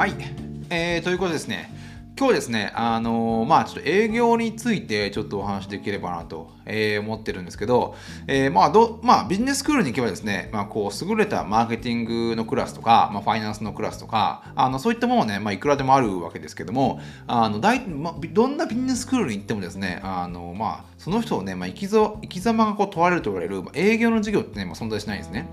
はい、えー、ということですね。今日ですね、あのー、まあちょっと営業についてちょっとお話できればなと、えー、思ってるんですけど、えー、まあど、まあビジネススクールに行けばですね、まあこう優れたマーケティングのクラスとか、まあファイナンスのクラスとか、あのそういったものね、まあいくらでもあるわけですけども、あの大、まあ、どんなビジネススクールに行ってもですね、あのまあその人をね、まあ生きぞ生き様がこう問われると言われる、まあ、営業の授業ってね、まあ、存在しないんですね。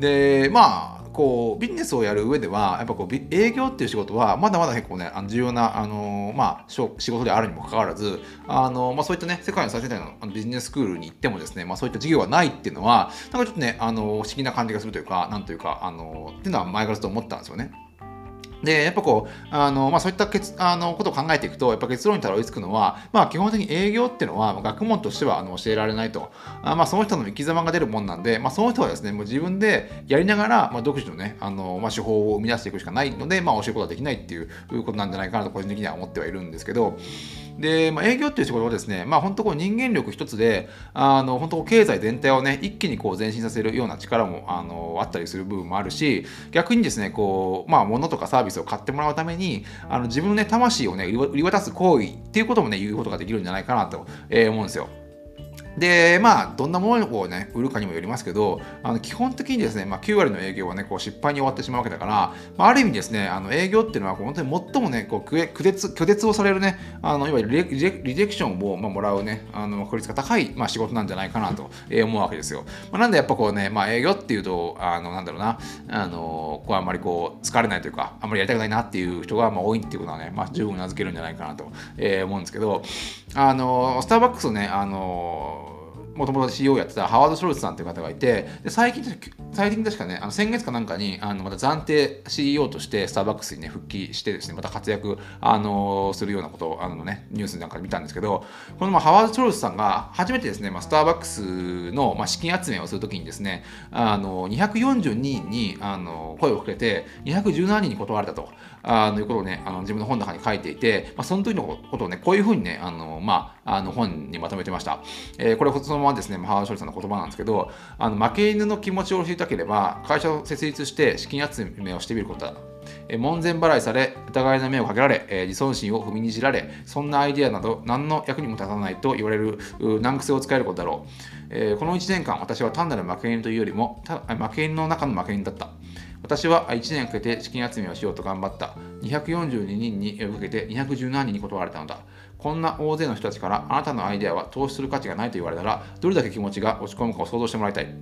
で、まあこうビジネスをやる上ではやっぱこう営業っていう仕事はまだまだ結構ねあの重要なあの、まあ、仕事であるにもかかわらずあの、まあ、そういったね世界の最先端のビジネススクールに行ってもですね、まあ、そういった授業がないっていうのはなんかちょっとねあの不思議な感じがするというかなんというかあのっていうのは前からずっと思ったんですよね。で、やっぱこう、あの、まあ、そういったけつあのことを考えていくと、やっぱ結論にたどり着くのは、まあ、基本的に営業っていうのは、学問としてはあの教えられないと。あまあ、その人の生き様が出るもんなんで、まあ、その人はですね、もう自分でやりながら、まあ、独自のね、あの、まあ、手法を生み出していくしかないので、まあ、教えることはできないっていうことなんじゃないかなと、個人的には思ってはいるんですけど、で、まあ、営業っていう仕事はですね、まあ、本当こう人間力一つで、あの、本当経済全体をね、一気にこう前進させるような力も、あの、あったりする部分もあるし、逆にですね、こう、まあ、物とかサービスを買ってもらうために、あの、自分のね、魂をね、売り渡す行為っていうこともね、言うことができるんじゃないかなと、思うんですよ。で、まあ、どんなものをね、売るかにもよりますけど、あの基本的にですね、まあ、9割の営業はね、こう失敗に終わってしまうわけだから、まあ、ある意味ですね、あの営業っていうのは、本当に最もね、こう拒絶拒絶をされるね、あのいわゆるリジェクションを、まあ、もらうね、あの確率が高い、まあ、仕事なんじゃないかなと思うわけですよ。まあ、なんでやっぱこうね、まあ、営業っていうと、あのなんだろうな、あのこうあんまりこう疲れないというか、あんまりやりたくないなっていう人がまあ多いっていうことはね、まあ、十分名付けるんじゃないかなと、思うんですけど、あのスターバックスね、あのもともと CEO やってたハワード・ショルツさんっていう方がいてで最近最近確かねあの先月かなんかにあのまた暫定 CEO としてスターバックスにね復帰してですねまた活躍あのするようなことをあのねニュースなんかで見たんですけどこのまあハワード・ショルツさんが初めてですね、まあ、スターバックスのまあ資金集めをするときにですねあの242人にあの声をかけて217人に断られたと。あのいうことをねあの自分の本の中に書いていて、まあ、その時のことをねこういうふうにねあの、まあ、あの本にまとめてました、えー、これそのままですねハー・ショルさんの言葉なんですけどあの負け犬の気持ちを知りたければ会社を設立して資金集めをしてみることだ。門前払いされ疑いの目をかけられ、えー、自尊心を踏みにじられそんなアイデアなど何の役にも立たないと言われる難癖を使えることだろう、えー、この1年間私は単なる負け犬というよりも負け犬の中の負け犬だった。私は1年かけて資金集めをしようと頑張った。242人に呼びかけて217人に断られたのだ。こんな大勢の人たちからあなたのアイデアは投資する価値がないと言われたら、どれだけ気持ちが落ち込むかを想像してもらいたい。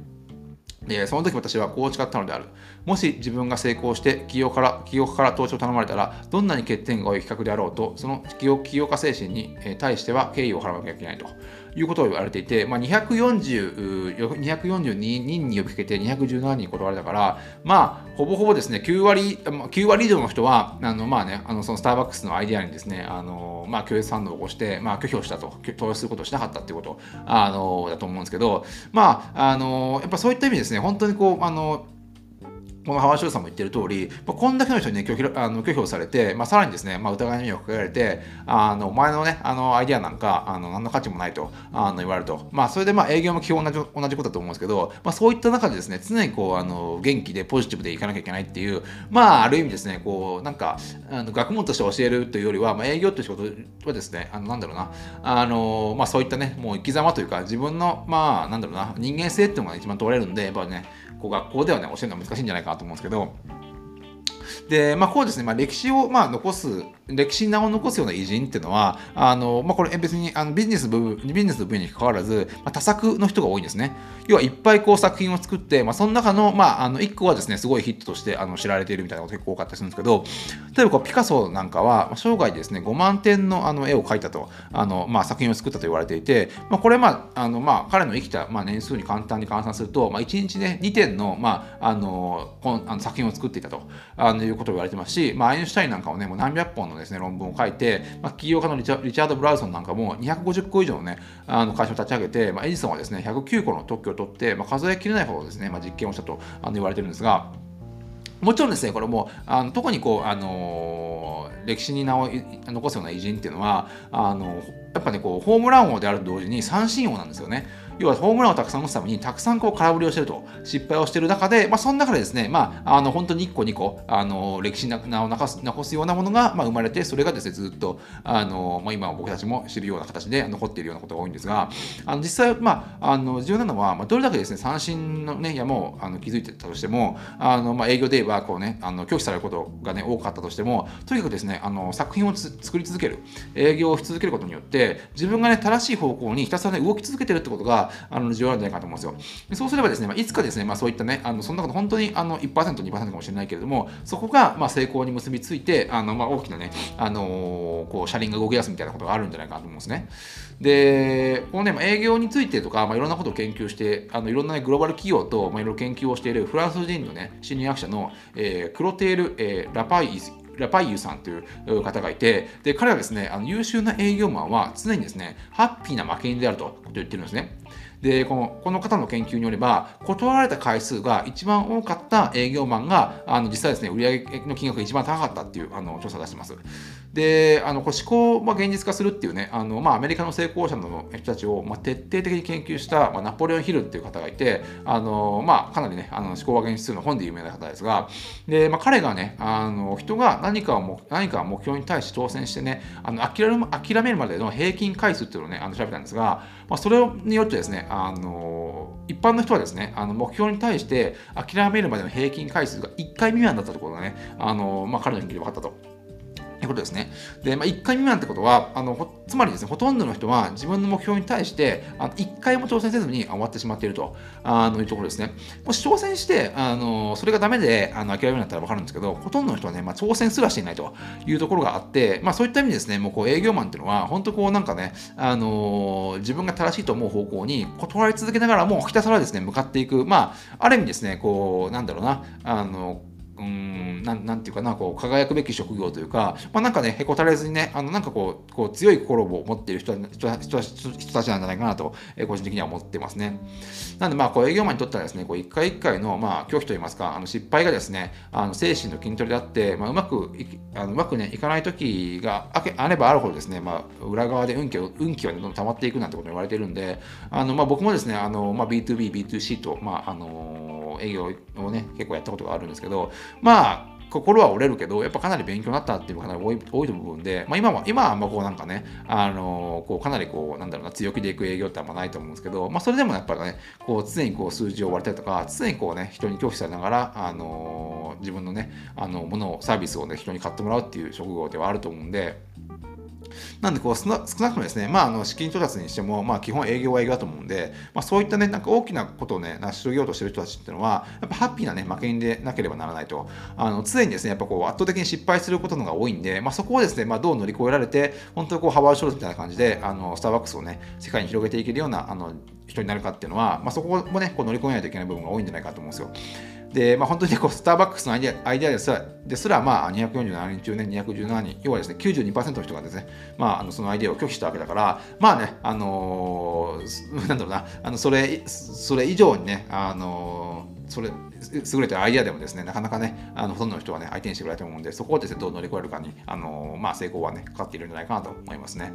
その時私はこう誓ったのである。もし自分が成功して企業から起業家から投資を頼まれたら、どんなに欠点が多い企画であろうと、その起業起業家精神に対しては敬意を払わなきゃいけないと。いうことを言われていて、まあ、240 242人に呼びかけて217人断られたから、まあ、ほぼほぼですね、9割、9割以上の人は、あのまあね、あのそのスターバックスのアイデアにですね、あのまあ、拒絶反応を起こして、まあ、拒否をしたと、投資することをしなかったっていうことあのだと思うんですけど、まあ、あのやっぱそういった意味ですね、本当にこう、あのこのハワーシューさんも言ってる通り、まあ、こんだけの人に、ね、拒否あの拒否をされて、まあ、さらにですね、まあ、疑いの目をかけられて、あのお前のね、あのアイデアなんか、あの何の価値もないとあの言われると。まあ、それでまあ営業も基本同じ同じことだと思うんですけど、まあ、そういった中でですね、常にこう、あの元気でポジティブでいかなきゃいけないっていう、まあ、ある意味ですね、こう、なんか、あの学問として教えるというよりは、まあ、営業という仕事はですね、あのなんだろうな、あの、まあ、そういったね、もう生き様というか、自分の、まあ、なんだろうな、人間性っていうのが一番問われるんで、やっぱね、こう学校ではね、教えるのは難しいんじゃないかなと思うんですけど、で、まあ、こうですね、まあ、歴史をまあ残す歴史に名を残すような偉人っていうのは、あのまあ、これ別にあのビジネス部分ビジネスの分野に関わらず、まあ、多作の人が多いんですね。要はいっぱいこう作品を作って、まあ、その中の,、まあ、あの1個はですね、すごいヒットとしてあの知られているみたいなことが結構多かったりするんですけど、例えばこうピカソなんかは、生涯ですね、5万点のあの絵を描いたと、あのまあ、作品を作ったと言われていて、まあ、これ、まああのまあ、彼の生きた、まあ、年数に簡単に換算すると、まあ、1日ね、2点の,、まあ、あのあの作品を作っていたとあのいうことを言われてますし、まあ、アインシュタインなんかもね、もう何百本のですね、論文を書いて、まあ、起業家のリチャード・ブラウソンなんかも250個以上の,、ね、あの会社を立ち上げて、まあ、エジソンはですね109個の特許を取って、まあ、数えきれないほどですね、まあ、実験をしたとあの言われてるんですがもちろんですねこれもあの特にこう、あのー、歴史に名を残すような偉人っていうのはあのやっぱねこうホームラン王であると同時に三振王なんですよね。要はホームランをたくさん打つためにたくさんこう空振りをしてると失敗をしてる中で、まあ、その中でですね、まあ、あの本当に1個2個あの歴史な名を残す残すようなものが、まあ、生まれてそれがですねずっとあの、まあ、今僕たちも知るような形で残っているようなことが多いんですがあの実際、まあ、あの重要なのは、まあ、どれだけですね三振の、ね、山をあの築いてたとしてもあの、まあ、営業ではこう、ね、あの拒否されることが、ね、多かったとしてもとにかくですねあの作品を作り続ける営業をし続けることによって自分が、ね、正しい方向にひたすら、ね、動き続けてるってことがあの重要なんじゃないかと思うんですよ。そうすればですね、まあ、いつかですね、まあ、そういったね、あのそんなこと本当にあの1%、2%かもしれないけれども、そこがまあ成功に結びついて、あのまあ大きなね、あのー、こう車輪が動き出すみたいなことがあるんじゃないかと思うんですね。で、このね、まあ、営業についてとか、まあ、いろんなことを研究して、あのいろんな、ね、グローバル企業と、まあ、いろいろ研究をしているフランス人のね、心理学者の、えー、クロテール、えー、ラパイスラパイユさんという方がいて、で彼はですね、あの優秀な営業マンは常にですね、ハッピーな負け犬であると言ってるんですね。でこのこの方の研究によれば断られた回数が一番多かった営業マンがあの実際ですね売上の金額が一番高かったっていうあの調査を出してます。であのこう思考を現実化するっていうねあの、まあ、アメリカの成功者の人たちを、まあ、徹底的に研究した、まあ、ナポレオン・ヒルっていう方がいてあの、まあ、かなりねあの思考が現実するの本で有名な方ですがで、まあ、彼がねあの人が何かを何か目標に対して挑戦してねあの諦め諦めるまでの平均回数っていうのをねあの調べたんですが、まあ、それによってですねあの一般の人はですねあの目標に対して諦めるまでの平均回数が1回未満だったところがねあの、まあ、彼の研究で分かったと。ことですね。で、まあ、1回未満ってことは、あのつまりですね、ほとんどの人は自分の目標に対して、あの1回も挑戦せずに終わってしまっているとあのいうところですね。もし挑戦して、あのそれがダメであの諦めるんだったら分かるんですけど、ほとんどの人はね、まあ、挑戦すらしていないというところがあって、まあ、そういった意味ですね、もうこう営業マンっていうのは、本当こうなんかね、あの自分が正しいと思う方向に断り続けながらも、ひたすらですね、向かっていく、まあ、ある意味ですね、こう、なんだろうな、あのうんななんていうかなこう輝くべき職業というか、まあ、なんかねへこたれずにねあのなんかこうこう強い心を持っている人人人人たちなんじゃないかなと、えー、個人的には思ってますね。なんでまあこう営業マンにとってはですねこう一回一回のまあ拒否といいますかあの失敗がですねあの精神の筋トレであって、まあ、うまくいあのうまくねいかない時がああればあるほどですね、まあ、裏側で運気を運気はどんどん溜まっていくなんてこと言われてるんであの、まあ、僕もですねあの、まあ、B2B、B2C と、まああの営業をね結構やったことがあるんですけどまあ心は折れるけど、やっぱかなり勉強になったっていうかなり多い多い部分で、まあ、今は、今はあんまこうなんかね、あのこうかなりこう、なんだろうな、強気でいく営業ってあんまないと思うんですけど、まあ、それでもやっぱりね、こう常にこう数字を割れたりとか、常にこうね、人に拒否されながら、あの自分のね、あのものを、サービスをね、人に買ってもらうっていう職業ではあると思うんで、なんでこう少なくともですね、まあ、あの資金調達にしても、まあ、基本営業は営業だと思うんで、まあ、そういったね、なんか大きなことをね、成し遂げようとしてる人たちっていうのは、やっぱハッピーなね、負けにでなければならないと、あの常にですね、やっぱこう圧倒的に失敗することのが多いんで、まあ、そこをですね、まあ、どう乗り越えられて、本当にこう、ハワー・ショルツみたいな感じで、あのスターバックスをね、世界に広げていけるようなあの人になるかっていうのは、まあ、そこもね、こう乗り越えないといけない部分が多いんじゃないかと思うんですよ。で、まあ、本当にこうスターバックスのアイデアアイデアですらですら、まあ、247人中ね、217人、要はですね、92%の人がですね、まあ、あのそのアイデアを拒否したわけだから、まあね、あのー、なんだろうな、あのそれそれ以上にね、あのー、それ優れたアイデアでもですね、なかなかね、あのほとんどの人はね、相手にしてくれないと思うんで、そこをですね、どう乗り越えるかに、あのー、まあ、成功はね、かかっているんじゃないかなと思いますね。